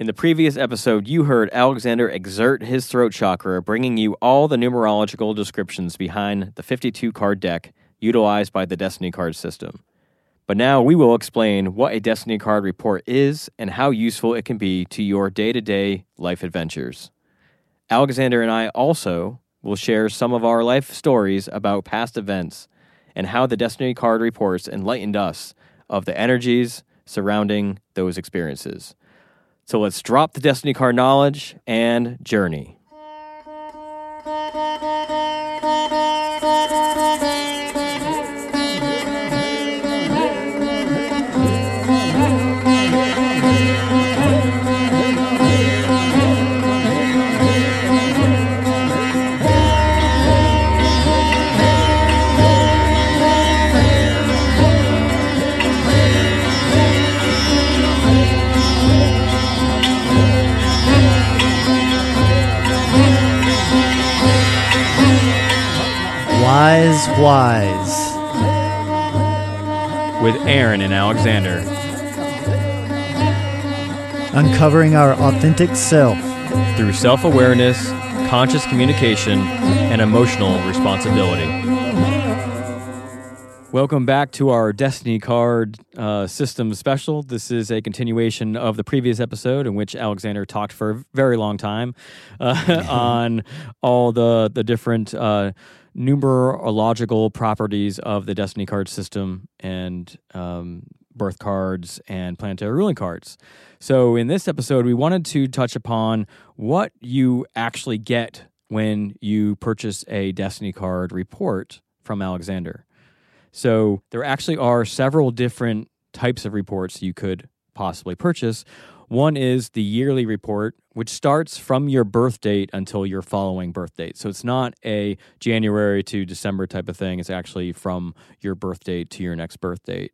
In the previous episode, you heard Alexander exert his throat chakra, bringing you all the numerological descriptions behind the 52 card deck utilized by the Destiny card system. But now we will explain what a Destiny card report is and how useful it can be to your day to day life adventures. Alexander and I also will share some of our life stories about past events and how the Destiny card reports enlightened us of the energies surrounding those experiences. So let's drop the Destiny card knowledge and journey. Wise, wise. With Aaron and Alexander. Uncovering our authentic self. through self awareness, conscious communication, and emotional responsibility. Welcome back to our Destiny Card uh, System special. This is a continuation of the previous episode in which Alexander talked for a very long time uh, on all the the different uh, numerological properties of the Destiny Card System and um, birth cards and planetary ruling cards. So, in this episode, we wanted to touch upon what you actually get when you purchase a Destiny card report from Alexander. So, there actually are several different types of reports you could possibly purchase. One is the yearly report, which starts from your birth date until your following birth date. So it's not a January to December type of thing. It's actually from your birth date to your next birth date.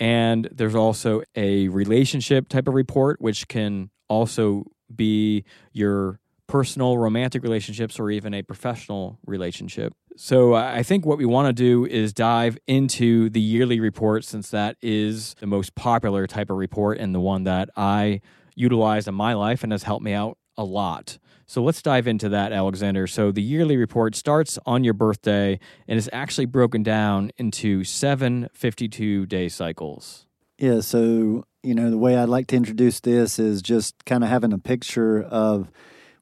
And there's also a relationship type of report, which can also be your personal romantic relationships or even a professional relationship. So uh, I think what we want to do is dive into the yearly report since that is the most popular type of report and the one that I utilized in my life and has helped me out a lot. So let's dive into that, Alexander. So the yearly report starts on your birthday and is actually broken down into seven 52 day cycles. Yeah, so, you know, the way I'd like to introduce this is just kind of having a picture of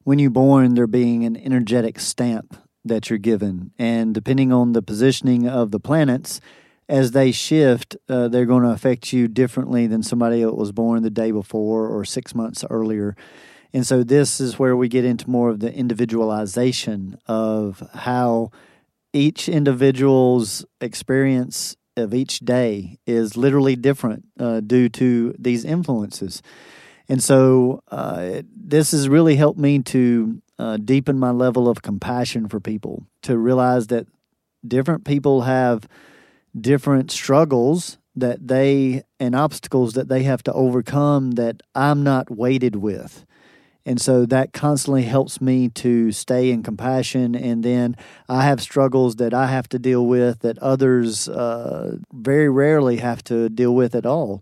when you're born, there being an energetic stamp that you're given. And depending on the positioning of the planets, as they shift, uh, they're going to affect you differently than somebody that was born the day before or six months earlier. And so this is where we get into more of the individualization of how each individual's experience of each day is literally different uh, due to these influences. And so uh, this has really helped me to uh, deepen my level of compassion for people, to realize that different people have different struggles that they and obstacles that they have to overcome that I'm not weighted with. And so that constantly helps me to stay in compassion. And then I have struggles that I have to deal with that others uh, very rarely have to deal with at all.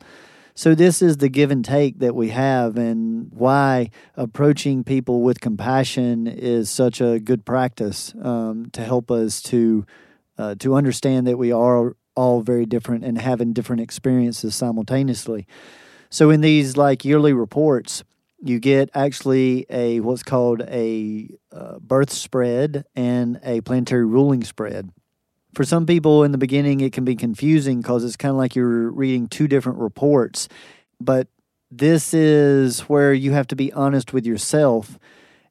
So, this is the give and take that we have, and why approaching people with compassion is such a good practice um, to help us to, uh, to understand that we are all very different and having different experiences simultaneously. So, in these like yearly reports, you get actually a what's called a uh, birth spread and a planetary ruling spread. For some people in the beginning, it can be confusing because it's kind of like you're reading two different reports. But this is where you have to be honest with yourself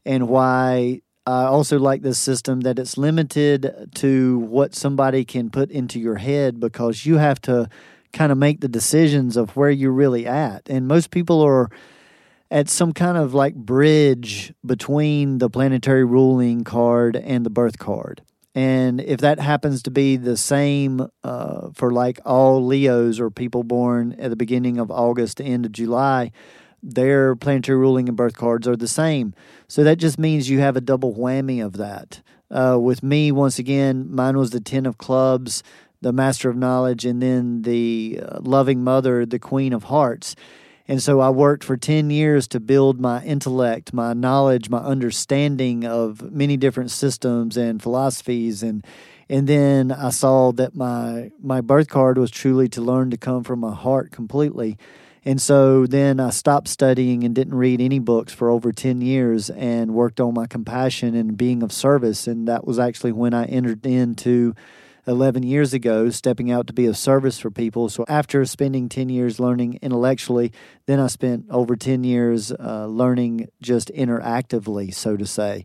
and why I also like this system that it's limited to what somebody can put into your head because you have to kind of make the decisions of where you're really at. And most people are at some kind of like bridge between the planetary ruling card and the birth card. And if that happens to be the same uh, for like all Leos or people born at the beginning of August to end of July, their planetary ruling and birth cards are the same. So that just means you have a double whammy of that. Uh, with me, once again, mine was the Ten of Clubs, the Master of Knowledge, and then the uh, Loving Mother, the Queen of Hearts. And so I worked for 10 years to build my intellect, my knowledge, my understanding of many different systems and philosophies and and then I saw that my my birth card was truly to learn to come from my heart completely. And so then I stopped studying and didn't read any books for over 10 years and worked on my compassion and being of service. And that was actually when I entered into 11 years ago, stepping out to be of service for people. So after spending 10 years learning intellectually, then I spent over 10 years uh, learning just interactively, so to say.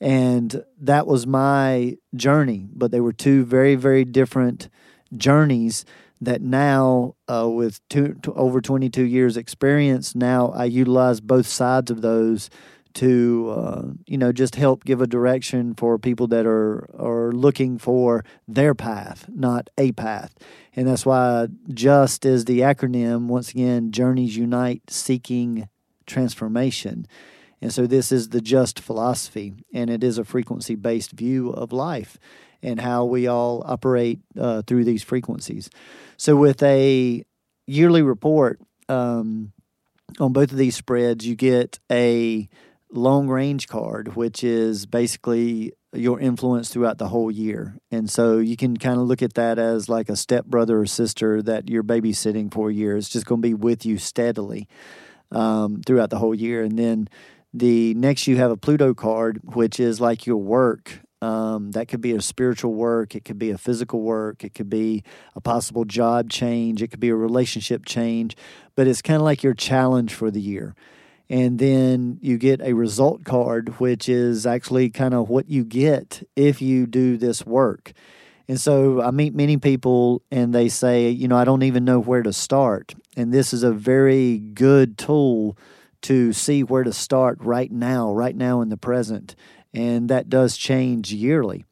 And that was my journey. But they were two very, very different journeys that now, uh, with two, over 22 years' experience, now I utilize both sides of those to uh, you know just help give a direction for people that are are looking for their path, not a path, and that's why just is the acronym. Once again, journeys unite, seeking transformation. And so this is the just philosophy, and it is a frequency based view of life and how we all operate uh, through these frequencies. So, with a yearly report um, on both of these spreads, you get a long range card, which is basically your influence throughout the whole year. And so you can kind of look at that as like a step brother or sister that you're babysitting for a year. It's just going to be with you steadily um, throughout the whole year. And then the next, you have a Pluto card, which is like your work. Um, that could be a spiritual work, it could be a physical work, it could be a possible job change, it could be a relationship change, but it's kind of like your challenge for the year. And then you get a result card, which is actually kind of what you get if you do this work. And so I meet many people and they say, you know, I don't even know where to start. And this is a very good tool to see where to start right now, right now in the present. And that does change yearly.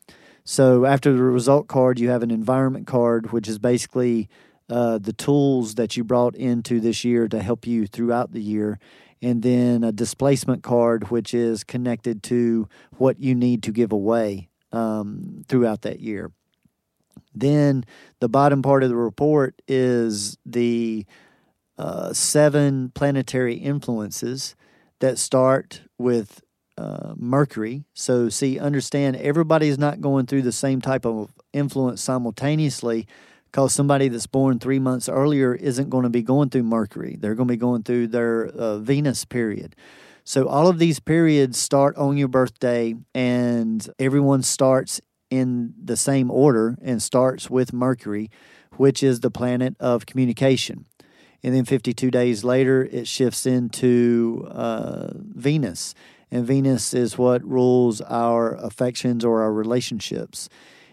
So after the result card, you have an environment card, which is basically uh, the tools that you brought into this year to help you throughout the year. And then a displacement card, which is connected to what you need to give away um, throughout that year. Then the bottom part of the report is the uh, seven planetary influences that start with uh, Mercury. So, see, understand everybody is not going through the same type of influence simultaneously because somebody that's born three months earlier isn't going to be going through Mercury. They're going to be going through their uh, Venus period. So, all of these periods start on your birthday, and everyone starts in the same order and starts with Mercury, which is the planet of communication and then 52 days later it shifts into uh, Venus, and Venus is what rules our affections or our relationships.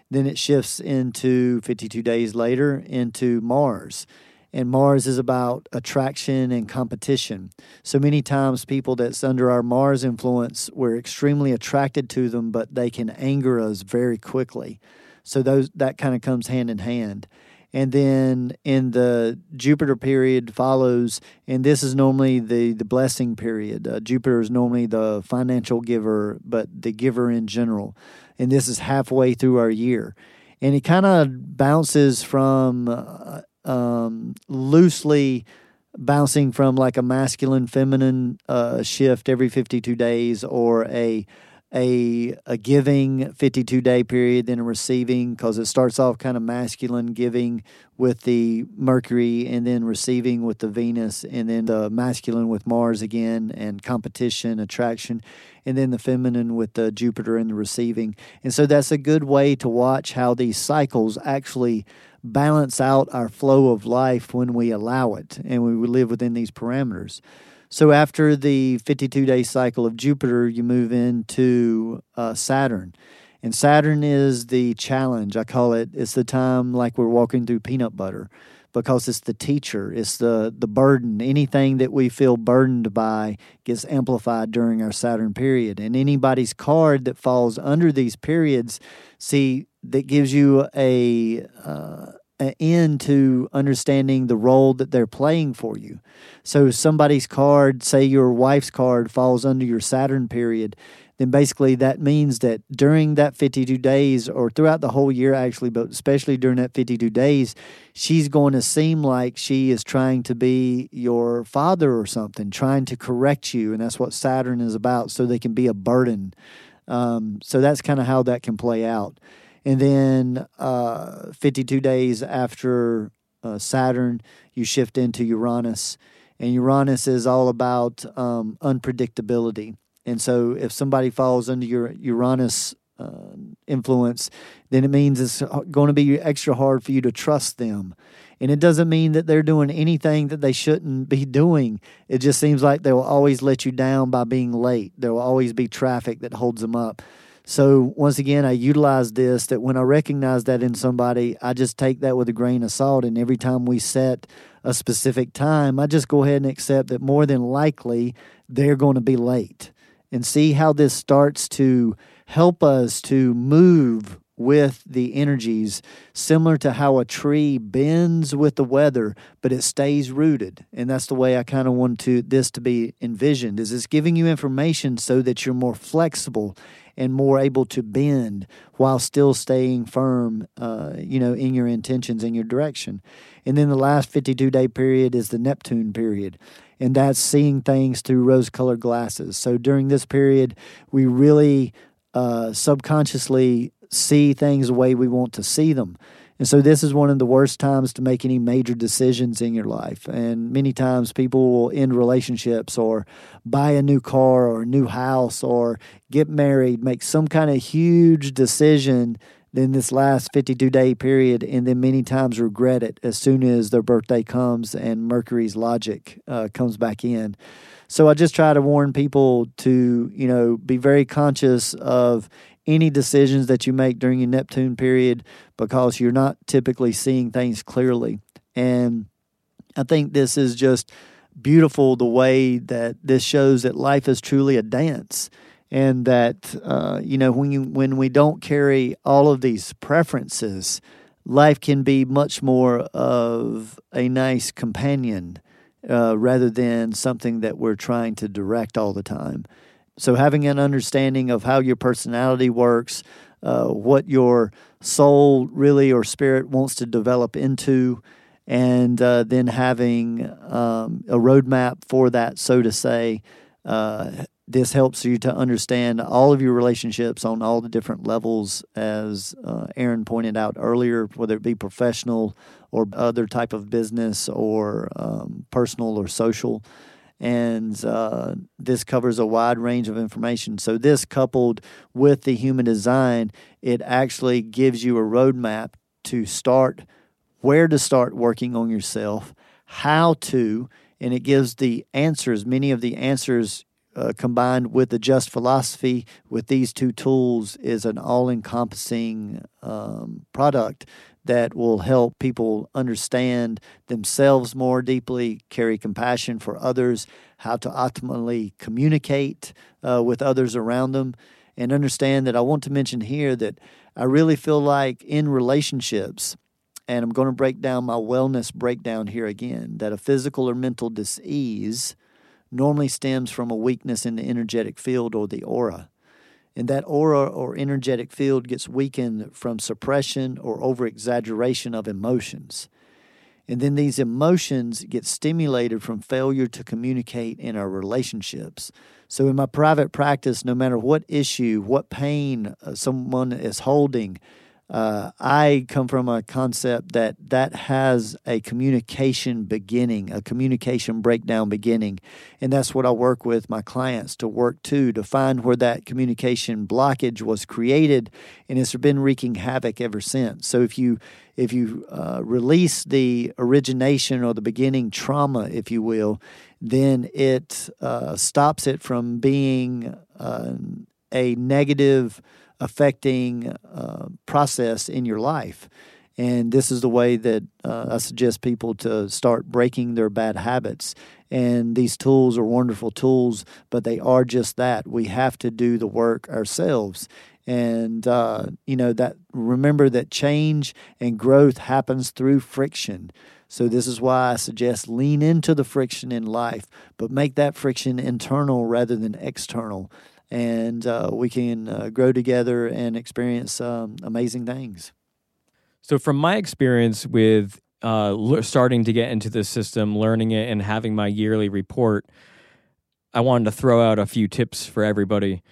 Then it shifts into 52 days later into Mars. And Mars is about attraction and competition. So many times, people that's under our Mars influence, we're extremely attracted to them, but they can anger us very quickly. So those that kind of comes hand in hand and then in the Jupiter period follows, and this is normally the the blessing period. Uh, Jupiter is normally the financial giver, but the giver in general, and this is halfway through our year, and it kind of bounces from uh, um, loosely bouncing from like a masculine feminine uh, shift every 52 days or a a a giving 52 day period, then a receiving because it starts off kind of masculine giving with the Mercury, and then receiving with the Venus, and then the masculine with Mars again, and competition, attraction, and then the feminine with the Jupiter and the receiving. And so that's a good way to watch how these cycles actually balance out our flow of life when we allow it and we live within these parameters. So after the 52 day cycle of Jupiter, you move into uh, Saturn. And Saturn is the challenge. I call it, it's the time like we're walking through peanut butter because it's the teacher, it's the, the burden. Anything that we feel burdened by gets amplified during our Saturn period. And anybody's card that falls under these periods, see, that gives you a. Uh, an end to understanding the role that they're playing for you. So somebody's card, say your wife's card, falls under your Saturn period, then basically that means that during that 52 days or throughout the whole year, actually, but especially during that 52 days, she's going to seem like she is trying to be your father or something, trying to correct you. And that's what Saturn is about, so they can be a burden. Um, so that's kind of how that can play out. And then uh, 52 days after uh, Saturn, you shift into Uranus. And Uranus is all about um, unpredictability. And so if somebody falls under your Uranus uh, influence, then it means it's going to be extra hard for you to trust them. And it doesn't mean that they're doing anything that they shouldn't be doing. It just seems like they will always let you down by being late. There will always be traffic that holds them up. So once again, I utilize this that when I recognize that in somebody, I just take that with a grain of salt. And every time we set a specific time, I just go ahead and accept that more than likely they're going to be late and see how this starts to help us to move with the energies similar to how a tree bends with the weather but it stays rooted and that's the way i kind of want to this to be envisioned is it's giving you information so that you're more flexible and more able to bend while still staying firm, uh, you know, in your intentions and your direction. And then the last 52 day period is the Neptune period. And that's seeing things through rose colored glasses. So during this period, we really uh, subconsciously see things the way we want to see them. And so this is one of the worst times to make any major decisions in your life. And many times people will end relationships or buy a new car or a new house or get married, make some kind of huge decision in this last 52 day period, and then many times regret it as soon as their birthday comes and Mercury's logic uh, comes back in. So I just try to warn people to, you know, be very conscious of any decisions that you make during your Neptune period because you're not typically seeing things clearly. And I think this is just beautiful the way that this shows that life is truly a dance and that uh, you know when you when we don't carry all of these preferences life can be much more of a nice companion uh, rather than something that we're trying to direct all the time so, having an understanding of how your personality works, uh, what your soul really or spirit wants to develop into, and uh, then having um, a roadmap for that, so to say. Uh, this helps you to understand all of your relationships on all the different levels, as uh, Aaron pointed out earlier, whether it be professional or other type of business or um, personal or social and uh, this covers a wide range of information. So, this coupled with the human design, it actually gives you a roadmap to start where to start working on yourself, how to, and it gives the answers, many of the answers. Uh, combined with the just philosophy with these two tools is an all-encompassing um, product that will help people understand themselves more deeply, carry compassion for others, how to optimally communicate uh, with others around them, and understand that I want to mention here that I really feel like in relationships, and I'm going to break down my wellness breakdown here again, that a physical or mental disease normally stems from a weakness in the energetic field or the aura. And that aura or energetic field gets weakened from suppression or over exaggeration of emotions. And then these emotions get stimulated from failure to communicate in our relationships. So, in my private practice, no matter what issue, what pain uh, someone is holding, uh, I come from a concept that that has a communication beginning, a communication breakdown beginning. And that's what I work with my clients to work to, to find where that communication blockage was created and it's been wreaking havoc ever since. So if you if you uh, release the origination or the beginning trauma, if you will, then it uh, stops it from being uh, a negative affecting uh, process in your life. And this is the way that uh, I suggest people to start breaking their bad habits. And these tools are wonderful tools, but they are just that. We have to do the work ourselves. And, uh, you know, that remember that change and growth happens through friction. So, this is why I suggest lean into the friction in life, but make that friction internal rather than external and uh, we can uh, grow together and experience um, amazing things. So, from my experience with uh, starting to get into this system, learning it, and having my yearly report, I wanted to throw out a few tips for everybody.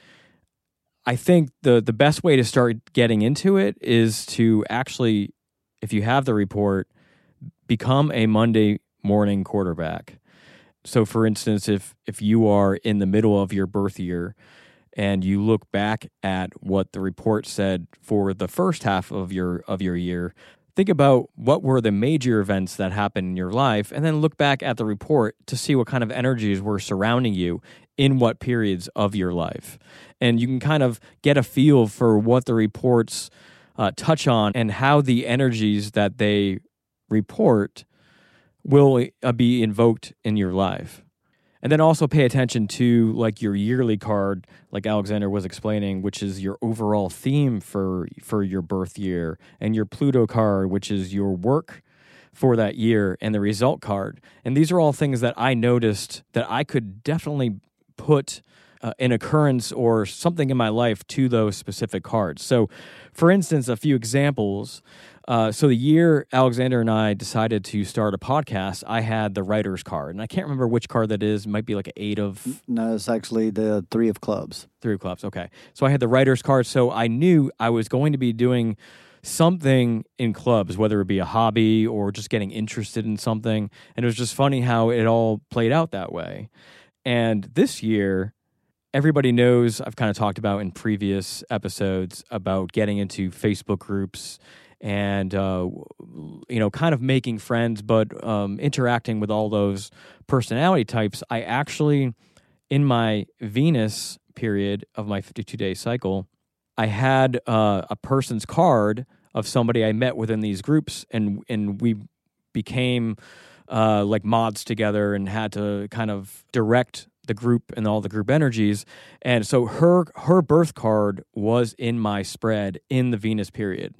I think the the best way to start getting into it is to actually, if you have the report, become a Monday morning quarterback. So, for instance, if if you are in the middle of your birth year and you look back at what the report said for the first half of your of your year think about what were the major events that happened in your life and then look back at the report to see what kind of energies were surrounding you in what periods of your life. And you can kind of get a feel for what the reports uh, touch on and how the energies that they report will uh, be invoked in your life and then also pay attention to like your yearly card like alexander was explaining which is your overall theme for for your birth year and your pluto card which is your work for that year and the result card. And these are all things that i noticed that i could definitely put uh, an occurrence or something in my life to those specific cards. So for instance a few examples uh, so the year Alexander and I decided to start a podcast, I had the writer's card, and I can't remember which card that is. It might be like an eight of. No, it's actually the three of clubs. Three of clubs. Okay, so I had the writer's card, so I knew I was going to be doing something in clubs, whether it be a hobby or just getting interested in something. And it was just funny how it all played out that way. And this year, everybody knows I've kind of talked about in previous episodes about getting into Facebook groups and uh, you know, kind of making friends, but um, interacting with all those personality types. I actually, in my Venus period of my 52 day cycle, I had uh, a person's card of somebody I met within these groups, and and we became uh, like mods together and had to kind of direct the group and all the group energies. And so her her birth card was in my spread in the Venus period.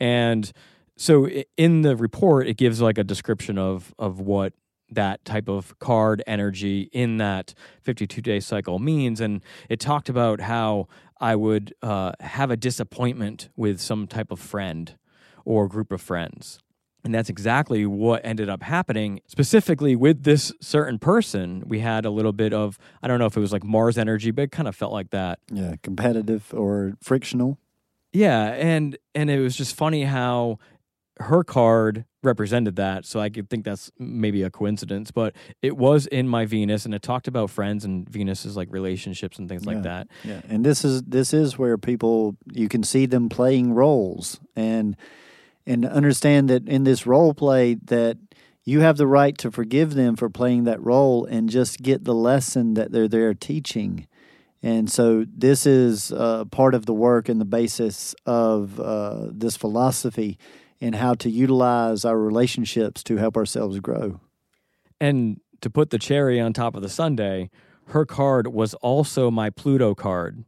And so in the report, it gives like a description of of what that type of card energy in that 52 day cycle means. And it talked about how I would uh, have a disappointment with some type of friend or group of friends. And that's exactly what ended up happening. Specifically with this certain person, we had a little bit of, I don't know if it was like Mars energy, but it kind of felt like that. Yeah, competitive or frictional. Yeah, and and it was just funny how her card represented that, so I could think that's maybe a coincidence, but it was in my Venus, and it talked about friends and Venus's like relationships and things yeah, like that. Yeah, and this is this is where people you can see them playing roles and and understand that in this role play that you have the right to forgive them for playing that role and just get the lesson that they're there teaching and so this is uh, part of the work and the basis of uh, this philosophy in how to utilize our relationships to help ourselves grow. And to put the cherry on top of the sundae, her card was also my Pluto card,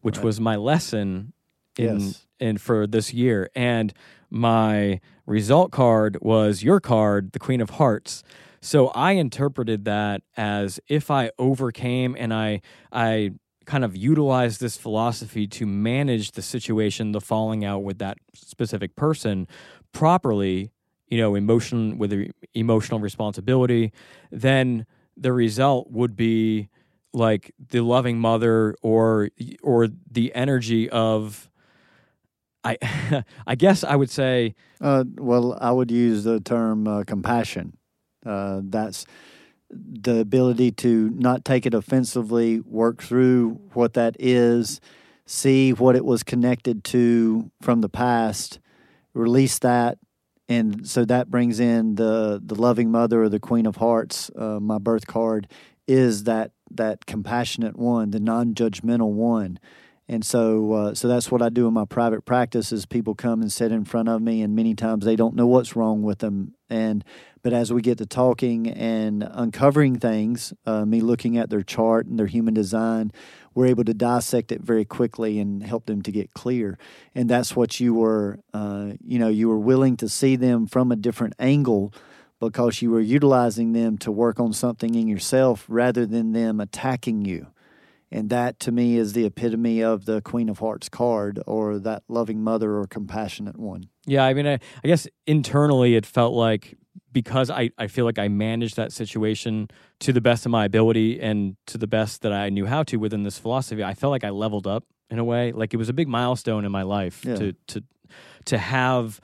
which right. was my lesson in yes. in for this year. And my result card was your card, the Queen of Hearts. So I interpreted that as if I overcame and I I kind of utilized this philosophy to manage the situation, the falling out with that specific person properly, you know, emotion with emotional responsibility, then the result would be like the loving mother or or the energy of I I guess I would say uh, well I would use the term uh, compassion. Uh, that's the ability to not take it offensively, work through what that is, see what it was connected to from the past, release that, and so that brings in the the loving mother or the Queen of Hearts. Uh, my birth card is that that compassionate one, the non judgmental one. And so, uh, so that's what I do in my private practice. Is people come and sit in front of me, and many times they don't know what's wrong with them. And but as we get to talking and uncovering things, uh, me looking at their chart and their human design, we're able to dissect it very quickly and help them to get clear. And that's what you were, uh, you know, you were willing to see them from a different angle because you were utilizing them to work on something in yourself rather than them attacking you And that to me is the epitome of the Queen of Hearts card or that loving mother or compassionate one. Yeah, I mean, I, I guess internally it felt like because I, I feel like I managed that situation to the best of my ability and to the best that I knew how to within this philosophy, I felt like I leveled up in a way. Like it was a big milestone in my life Yeah. to to to have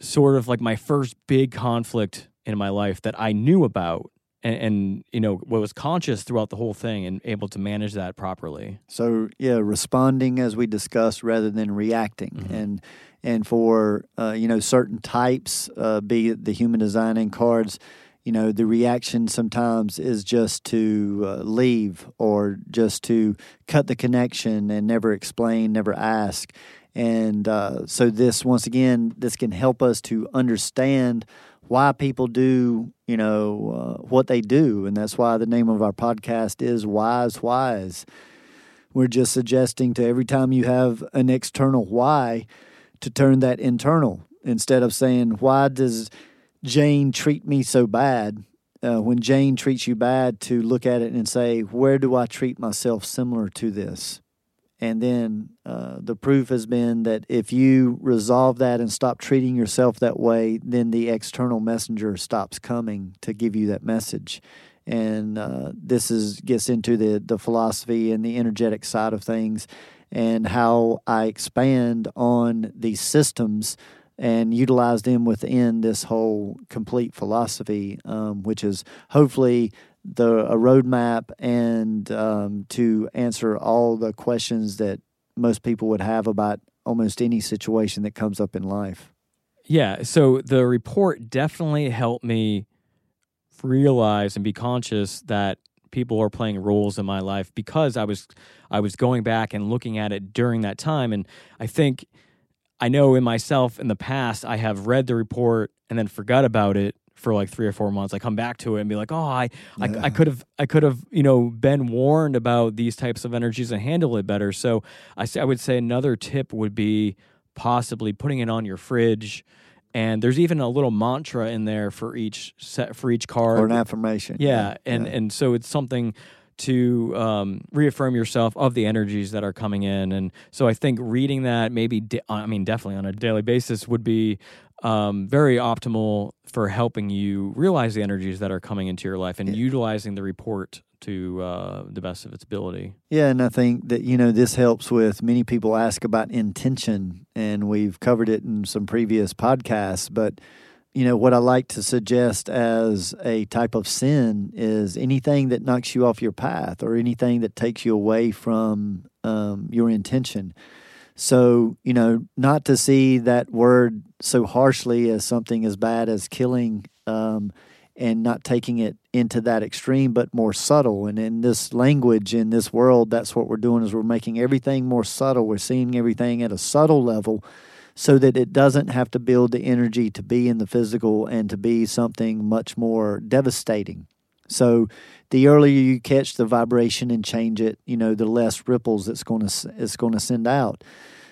sort of like my first big conflict in my life that I knew about and, and you know what was conscious throughout the whole thing and able to manage that properly. So yeah, responding as we discussed rather than reacting, Mhm. and and for uh, you know certain types, uh, be it the human design designing cards, you know the reaction sometimes is just to uh, leave or just to cut the connection and never explain, never ask, and uh, so this once again this can help us to understand why people do you know uh, what they do, and that's why the name of our podcast is Wise Wise. We're just suggesting to every time you have an external why to turn that internal instead of saying, Why does Jane treat me so bad? Uh, when Jane treats you bad, to look at it and say, Where do I treat myself similar to this? And then uh, the proof has been that if you resolve that and stop treating yourself that way, then the external messenger stops coming to give you that message. And uh, this is gets into the the philosophy and the energetic side of things and how I expand on these systems and utilize them within this whole complete philosophy, um, which is hopefully the a roadmap and um, to answer all the questions that most people would have about almost any situation that comes up in life. Yeah, so the report definitely helped me realize and be conscious that people are playing roles in my life because I was I was going back and looking at it during that time and I think I know in myself in the past I have read the report and then forgot about it for like 3 or 4 months I come back to it and be like oh I I, Yeah. I could have I could have you know been warned about these types of energies and handle it better so I, say, I would say another tip would be possibly putting it on your fridge and there's even a little mantra in there for each set for each card Or an affirmation. yeah, and and so it's something to um, reaffirm yourself of the energies that are coming in, and so I think reading that maybe I mean definitely on a daily basis would be um, very optimal for helping you realize the energies that are coming into your life and Yeah. utilizing the report to uh, the best of its ability. Yeah, and I think that you know this helps with many people ask about intention, and we've covered it in some previous podcasts. But you know what I like to suggest as a type of sin is anything that knocks you off your path or anything that takes you away from um, your intention. So you know, not to see that word so harshly as something as bad as killing. Um, and not taking it into that extreme, but more subtle. And in this language, in this world, that's what we're doing is we're making everything more subtle. We're seeing everything at a subtle level so that it doesn't have to build the energy to be in the physical and to be something much more devastating. So the earlier you catch the vibration and change it, you know, the less ripples it's going to it's going to send out.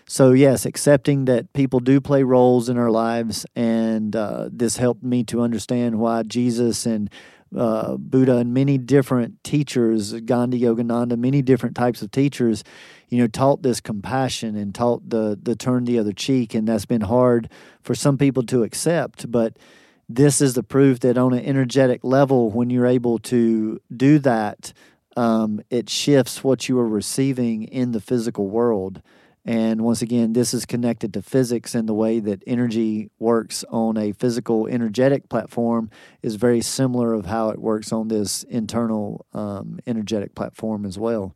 So yes, accepting that people do play roles in our lives, and uh, this helped me to understand why Jesus and uh, Buddha and many different teachers, Gandhi, Yogananda, many different types of teachers, you know, taught this compassion and taught the the turn the other cheek, and that's been hard for some people to accept, but this is the proof that on an energetic level, when you're able to do that, um, it shifts what you are receiving in the physical world. And once again, this is connected to physics and the way that energy works on a physical energetic platform is very similar of how it works on this internal um, energetic platform as well.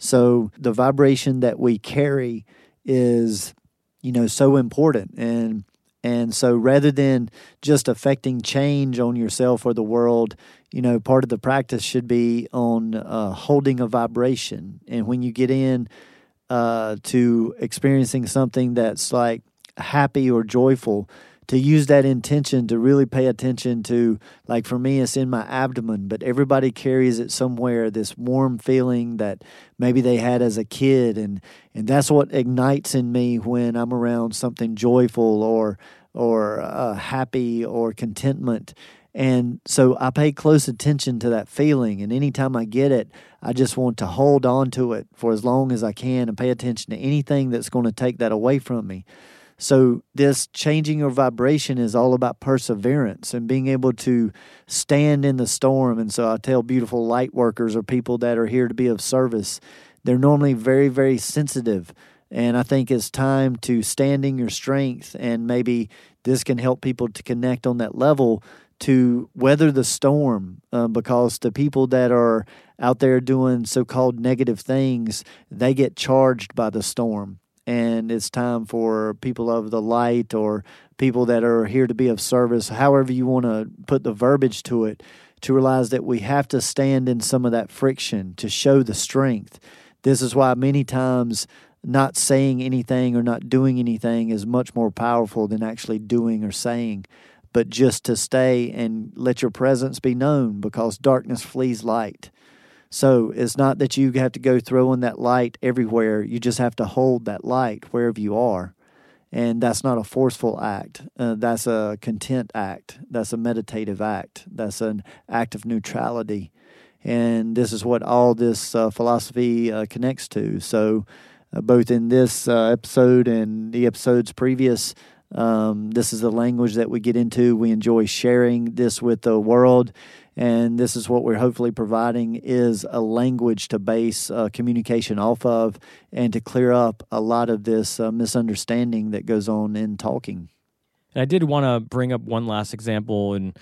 So the vibration that we carry is, you know, so important. And and so rather than just affecting change on yourself or the world, you know, part of the practice should be on uh, holding a vibration. And when you get in uh, to experiencing something that's like happy or joyful, to use that intention to really pay attention to, like for me, it's in my abdomen, but everybody carries it somewhere. This warm feeling that maybe they had as a kid, and and that's what ignites in me when I'm around something joyful or or uh, happy or contentment. And so I pay close attention to that feeling. And anytime I get it, I just want to hold on to it for as long as I can and pay attention to anything that's going to take that away from me. So, this changing your vibration is all about perseverance and being able to stand in the storm. And so, I tell beautiful light workers or people that are here to be of service, they're normally very, very sensitive. And I think it's time to stand in your strength, and maybe this can help people to connect on that level to weather the storm uh, because the people that are out there doing so called negative things, they get charged by the storm. And it's time for people of the light or people that are here to be of service, however you want to put the verbiage to it, to realize that we have to stand in some of that friction to show the strength. This is why many times not saying anything or not doing anything is much more powerful than actually doing or saying but just to stay and let your presence be known because darkness flees light. So it's not that you have to go throwing that light everywhere. You just have to hold that light wherever you are. And that's not a forceful act. Uh, that's a content act. That's a meditative act. That's an act of neutrality. And this is what all this uh, philosophy uh, connects to. So, uh, both in this uh, episode and the episodes previous, um, this is the language that we get into. We enjoy sharing this with the world, and this is what we're hopefully providing is a language to base uh, communication off of, and to clear up a lot of this uh, misunderstanding that goes on in talking. And I did want to bring up one last example and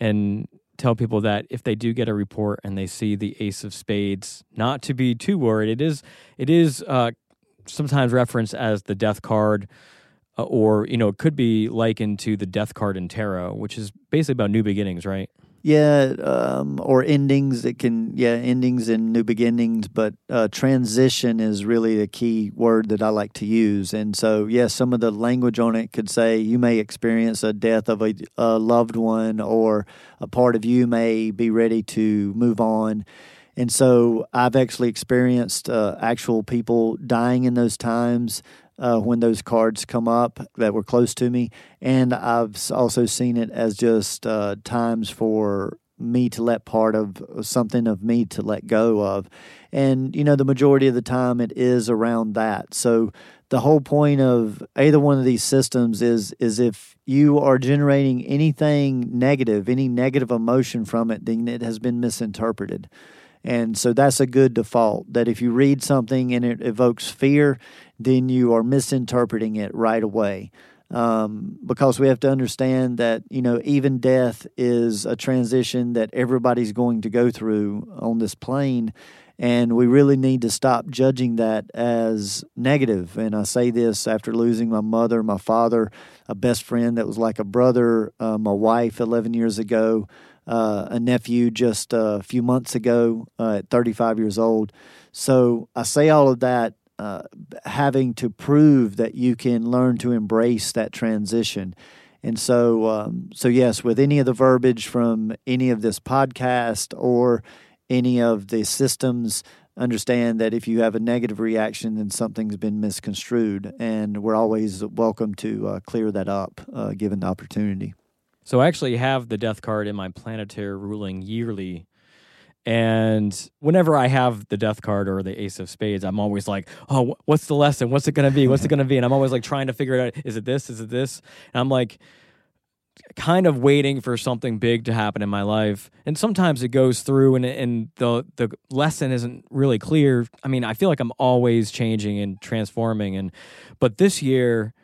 and tell people that if they do get a report and they see the Ace of Spades, not to be too worried. It is it is uh, sometimes referenced as the Death card uh, or you know it could be likened to the death card in tarot which is basically about new beginnings right yeah um, or endings it can yeah endings and new beginnings but uh, transition is really a key word that i like to use. And so yes yeah, some of the language on it could say you may experience a death of a, a loved one or a part of you may be ready to move on. And so I've actually experienced uh, actual people dying in those times uh, when those cards come up that were close to me. And I've also seen it as just uh, times for me to let part of something of me to let go of. And, you know, the majority of the time it is around that. So the whole point of either one of these systems is is if you are generating anything negative, any negative emotion from it, then it has been misinterpreted. And so that's a good default that if you read something and it evokes fear, then you are misinterpreting it right away. Um, because we have to understand that, you know, even death is a transition that everybody's going to go through on this plane. And we really need to stop judging that as negative. And I say this after losing my mother, my father, a best friend that was like a brother, uh, my wife 11 years ago uh, a nephew just a few months ago uh, at 35 years old. So I say all of that uh, having to prove that you can learn to embrace that transition. And so, um, so yes, with any of the verbiage from any of this podcast or any of the systems, understand that if you have a negative reaction, then something's been misconstrued, and we're always welcome to uh, clear that up, uh, given the opportunity. So I actually have the death card in my planetary ruling yearly. And whenever I have the death card or the ace of spades, I'm always like, oh, what's the lesson? What's it going to be? What's it going to be? And I'm always like trying to figure it out. Is it this? Is it this? And I'm like, kind of waiting for something big to happen in my life. And sometimes it goes through and and the the lesson isn't really clear. I mean, I feel like I'm always changing and transforming and but this year,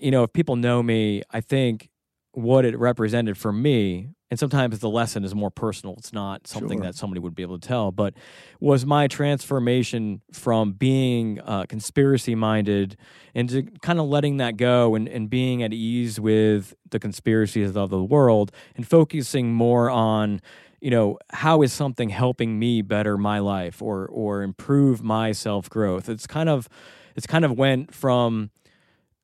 you know, if people know me, I think what it represented for me and sometimes the lesson is more personal it's not something sure. that somebody would be able to tell but was my transformation from being uh, conspiracy minded and to kind of letting that go and, and being at ease with the conspiracies of the world and focusing more on you know how is something helping me better my life or or improve my self growth it's kind of it's kind of went from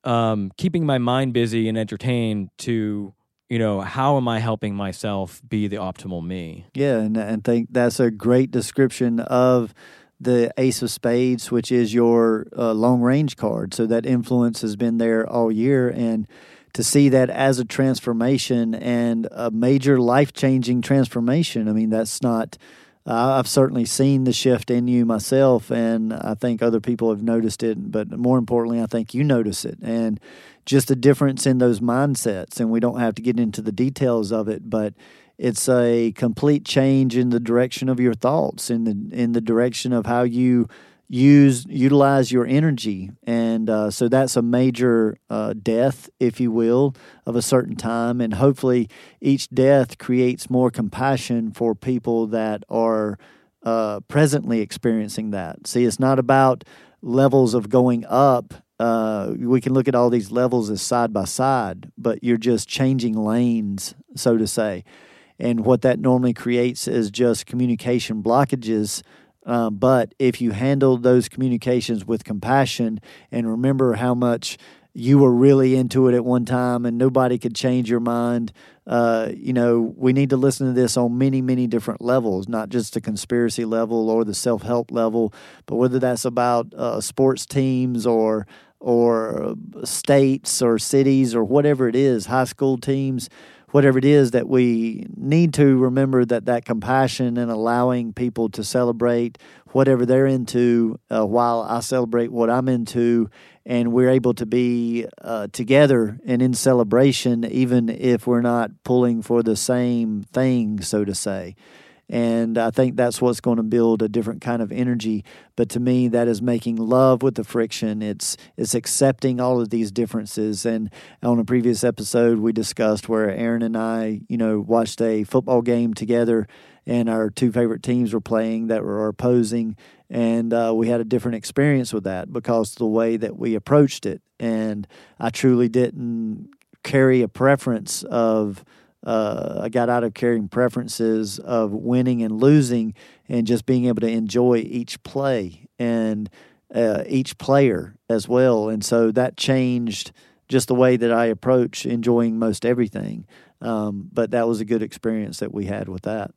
um, keeping my mind busy and entertained to you know how am i helping myself be the optimal me yeah and i think that's a great description of the ace of spades which is your uh, long range card so that influence has been there all year and to see that as a transformation and a major life changing transformation. I mean, that's not. Uh, I've certainly seen the shift in you myself, and I think other people have noticed it. But more importantly, I think you notice it, and just a difference in those mindsets. And we don't have to get into the details of it, but it's a complete change in the direction of your thoughts, in the in the direction of how you use utilize your energy. And uh, so that's a major uh, death if you will of a certain time. And hopefully each death creates more compassion for people that are uh, presently experiencing that. See it's not about levels of going up. Uh, we can look at all these levels as side by side but you're just changing lanes so to say. And what that normally creates is just communication blockages um, but if you handle those communications with compassion and remember how much you were really into it at one time and nobody could change your mind, uh, you know, we need to listen to this on many, many different levels, not just the conspiracy level or the self help level, but whether that's about uh, sports teams or or states or cities or whatever it is, high school teams whatever it is that we need to remember that that compassion and allowing people to celebrate whatever they're into uh, while I celebrate what I'm into and we're able to be uh, together and in celebration even if we're not pulling for the same thing so to say and I think that's what's going to build a different kind of energy. But to me, that is making love with the friction. It's it's accepting all of these differences. And on a previous episode, we discussed where Aaron and I, you know, watched a football game together, and our two favorite teams were playing that were opposing, and uh, we had a different experience with that because the way that we approached it. And I truly didn't carry a preference of uh, I got out of carrying preferences of winning and losing and just being able to enjoy each play and uh, each player as well. And so that changed just the way that I approach enjoying most everything. Um, but that was a good experience that we had with that.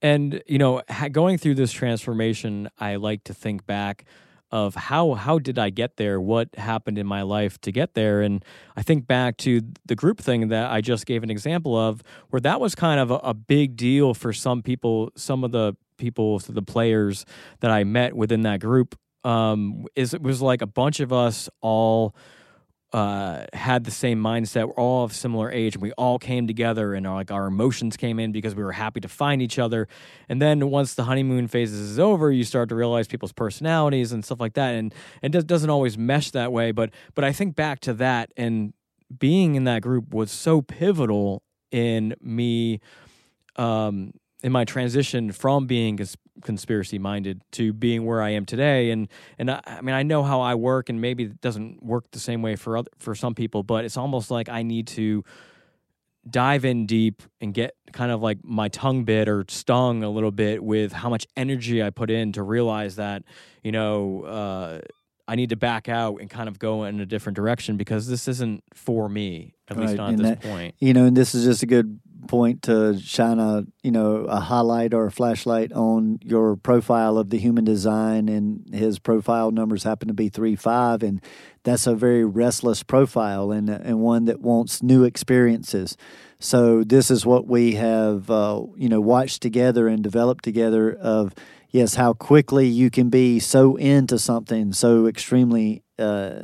And, you know, going through this transformation, I like to think back of how how did I get there? What happened in my life to get there? And I think back to the group thing that I just gave an example of, where that was kind of a, a big deal for some people. Some of the people, the players that I met within that group, um, is it was like a bunch of us all uh, had the same mindset. We're all of similar age, and we all came together, and our, like our emotions came in because we were happy to find each other. And then once the honeymoon phases is over, you start to realize people's personalities and stuff like that, and it does, doesn't always mesh that way. But but I think back to that, and being in that group was so pivotal in me. Um, in my transition from being conspiracy minded to being where I am today. And and I, I, mean, I know how I work, and maybe it doesn't work the same way for other, for some people, but it's almost like I need to dive in deep and get kind of like my tongue bit or stung a little bit with how much energy I put in to realize that you know. Uh, I need to back out and kind of go in a different direction because this isn't for me, at right. least not and at this that, point. You know, and this is just a good point to shine a you know a highlight or a flashlight on your profile of the human design and his profile numbers happen to be three five and that's a very restless profile and and one that wants new experiences. So this is what we have uh, you know watched together and developed together of yes how quickly you can be so into something so extremely uh,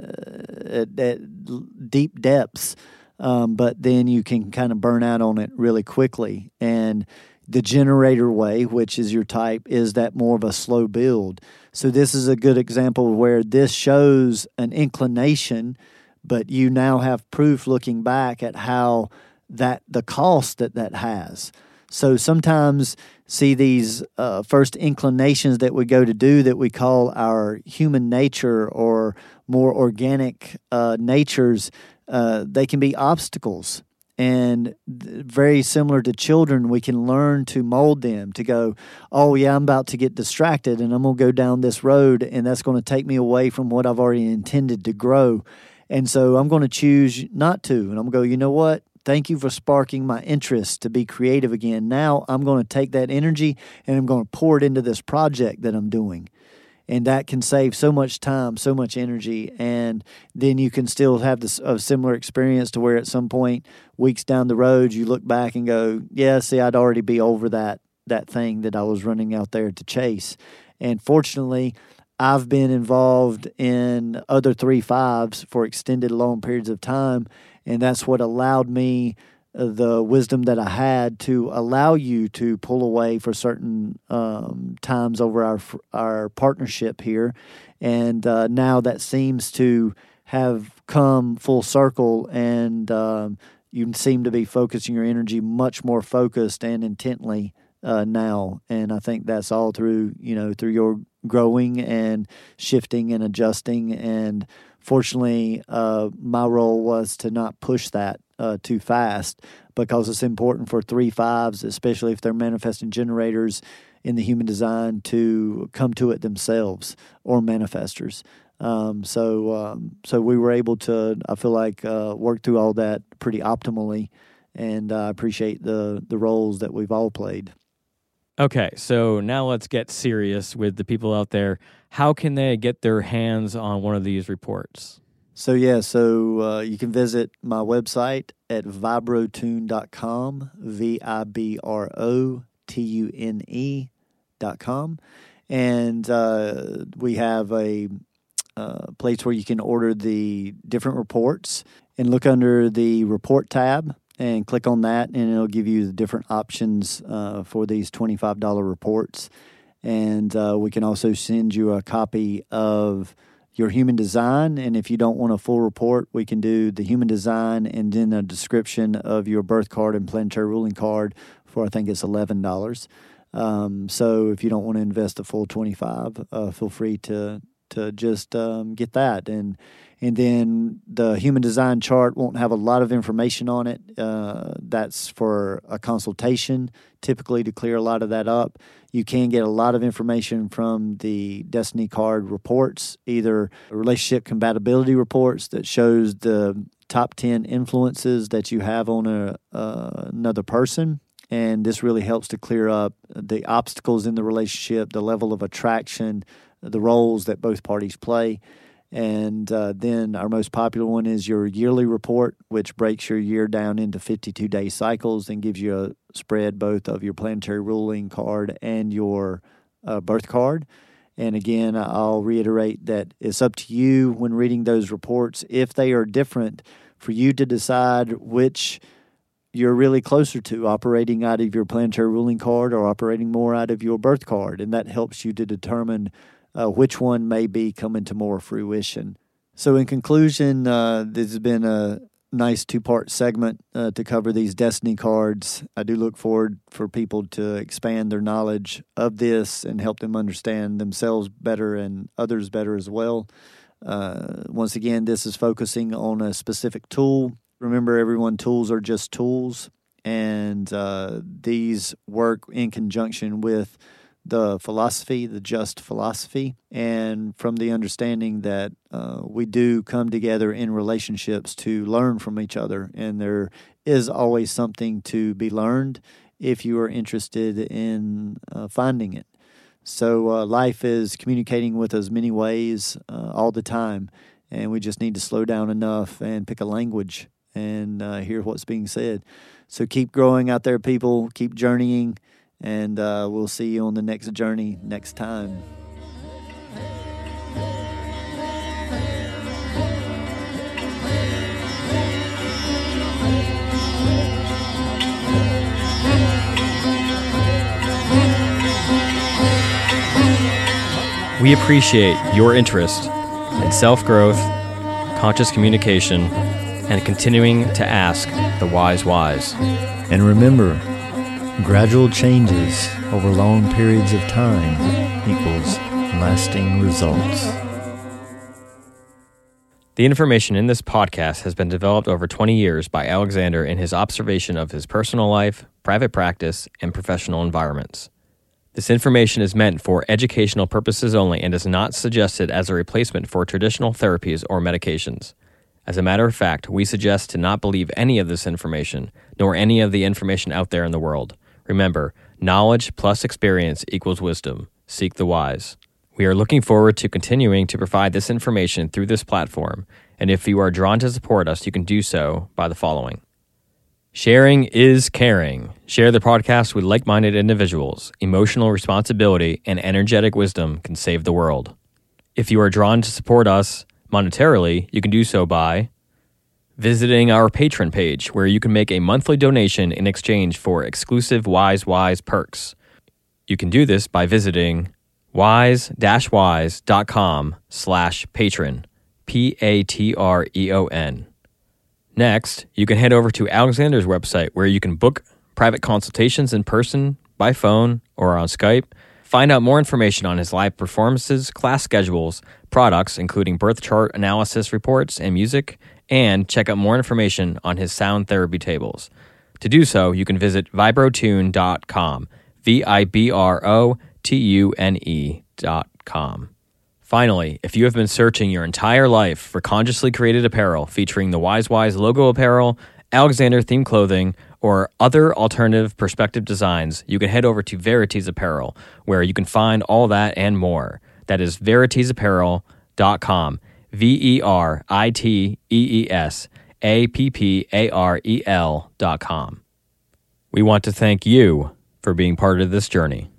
at, at deep depths um, but then you can kind of burn out on it really quickly. And the generator way, which is your type, is that more of a slow build. So this is a good example where this shows an inclination, but you now have proof looking back at how that the cost that that has. So sometimes see these uh, first inclinations that we go to do that we call our human nature or more organic uh, natures uh, they can be obstacles. And very similar to children, we can learn to mold them to go, oh, yeah, I'm about to get distracted and I'm going to go down this road, and that's going to take me away from what I've already intended to grow. And so I'm going to choose not to. And I'm going to go, you know what? Thank you for sparking my interest to be creative again. Now I'm going to take that energy and I'm going to pour it into this project that I'm doing. And that can save so much time, so much energy, and then you can still have this a similar experience to where at some point weeks down the road you look back and go, yeah, see, I'd already be over that that thing that I was running out there to chase, and fortunately. I've been involved in other three fives for extended long periods of time, and that's what allowed me the wisdom that I had to allow you to pull away for certain um, times over our our partnership here, and uh, now that seems to have come full circle, and um, you seem to be focusing your energy much more focused and intently uh, now, and I think that's all through you know through your growing and shifting and adjusting. And fortunately uh, my role was to not push that uh, too fast because it's important for three fives, especially if they're manifesting generators in the human design, to come to it themselves or manifestors. Um, so, um, so we were able to, I feel like, uh, work through all that pretty optimally, and I appreciate the the roles that we've all played. Okay, so now let's get serious with the people out there. How can they get their hands on one of these reports? So, yeah, so uh, you can visit my website at vibrotune.com, V I B R O T U N E.com. And uh, we have a uh, place where you can order the different reports and look under the report tab and click on that, and it'll give you the different options uh, for these $25 reports. And uh, we can also send you a copy of your human design. And if you don't want a full report, we can do the human design and then a description of your birth card and planetary ruling card for I think it's eleven dollars. Um, so if you don't want to invest the full twenty five, uh, feel free to to just um, get that and and then the human design chart won't have a lot of information on it. Uh, that's for a consultation, typically to clear a lot of that up. You can get a lot of information from the Destiny card reports, either relationship compatibility reports that shows the top 10 influences that you have on a, uh, another person. And this really helps to clear up the obstacles in the relationship, the level of attraction, the roles that both parties play. And uh, then our most popular one is your yearly report, which breaks your year down into 52 day cycles and gives you a spread both of your planetary ruling card and your uh, birth card. And again, I'll reiterate that it's up to you when reading those reports, if they are different, for you to decide which you're really closer to operating out of your planetary ruling card or operating more out of your birth card. And that helps you to determine uh, which one may be coming to more fruition. So, in conclusion, uh, this has been a nice two part segment uh, to cover these destiny cards. I do look forward for people to expand their knowledge of this and help them understand themselves better and others better as well. Uh, once again, this is focusing on a specific tool. Remember, everyone, tools are just tools, and uh, these work in conjunction with the philosophy, the just philosophy, and from the understanding that uh, we do come together in relationships to learn from each other, and there is always something to be learned if you are interested in uh, finding it. So, uh, life is communicating with us many ways uh, all the time, and we just need to slow down enough and pick a language and uh, hear what's being said. So, keep growing out there, people, keep journeying and uh, we'll see you on the next journey next time. We appreciate your interest in self growth, conscious communication, and continuing to ask the wise whys. And remember, Gradual changes over long periods of time equals lasting results. The information in this podcast has been developed over 20 years by Alexander in his observation of his personal life, private practice, and professional environments. This information is meant for educational purposes only and is not suggested as a replacement for traditional therapies or medications. As a matter of fact, we suggest to not believe any of this information, nor any of the information out there in the world. Remember, knowledge plus experience equals wisdom. Seek the wise. We are looking forward to continuing to provide this information through this platform, and if you are drawn to support us, you can do so by the following. Sharing is caring. Share the podcast with like minded individuals. Emotional responsibility and energetic wisdom can save the world. If you are drawn to support us monetarily, you can do so by visiting our Patreon page, where you can make a monthly donation in exchange for exclusive Wise Wise perks. You can do this by visiting wise-wise.com slash Patreon, P-A-T-R-E-O-N. Next, you can head over to Alexander's website where you can book private consultations in person, by phone, or on Skype. Find out more information on his live performances, class schedules, products, including birth chart analysis reports and music, and check out more information on his sound therapy tables. To do so, you can visit vibrotune.com, V I B R O T U N E dot com. Finally, if you have been searching your entire life for consciously created apparel featuring the Wise Wise logo apparel, Alexander themed clothing, or other alternative perspective designs, you can head over to Veritees Apparel, where you can find all that and more. That is veriteesapparel.com. V E R I T E E S A P P A R E L dot com. We want to thank you for being part of this journey.